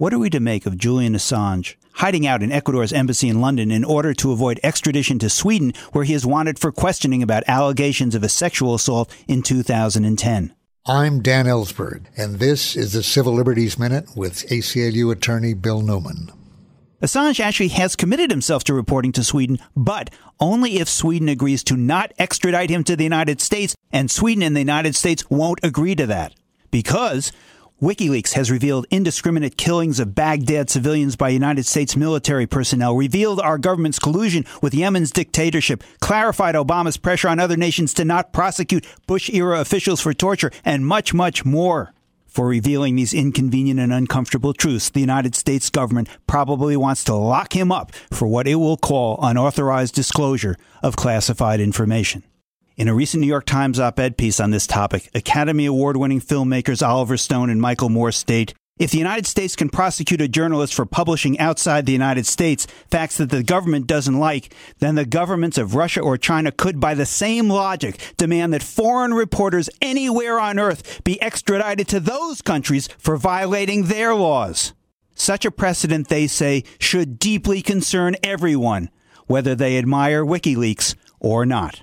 What are we to make of Julian Assange hiding out in Ecuador's embassy in London in order to avoid extradition to Sweden, where he is wanted for questioning about allegations of a sexual assault in 2010? I'm Dan Ellsberg, and this is the Civil Liberties Minute with ACLU attorney Bill Newman. Assange actually has committed himself to reporting to Sweden, but only if Sweden agrees to not extradite him to the United States, and Sweden and the United States won't agree to that. Because WikiLeaks has revealed indiscriminate killings of Baghdad civilians by United States military personnel, revealed our government's collusion with Yemen's dictatorship, clarified Obama's pressure on other nations to not prosecute Bush era officials for torture, and much, much more. For revealing these inconvenient and uncomfortable truths, the United States government probably wants to lock him up for what it will call unauthorized disclosure of classified information. In a recent New York Times op ed piece on this topic, Academy Award winning filmmakers Oliver Stone and Michael Moore state if the United States can prosecute a journalist for publishing outside the United States facts that the government doesn't like, then the governments of Russia or China could, by the same logic, demand that foreign reporters anywhere on earth be extradited to those countries for violating their laws. Such a precedent, they say, should deeply concern everyone, whether they admire WikiLeaks or not.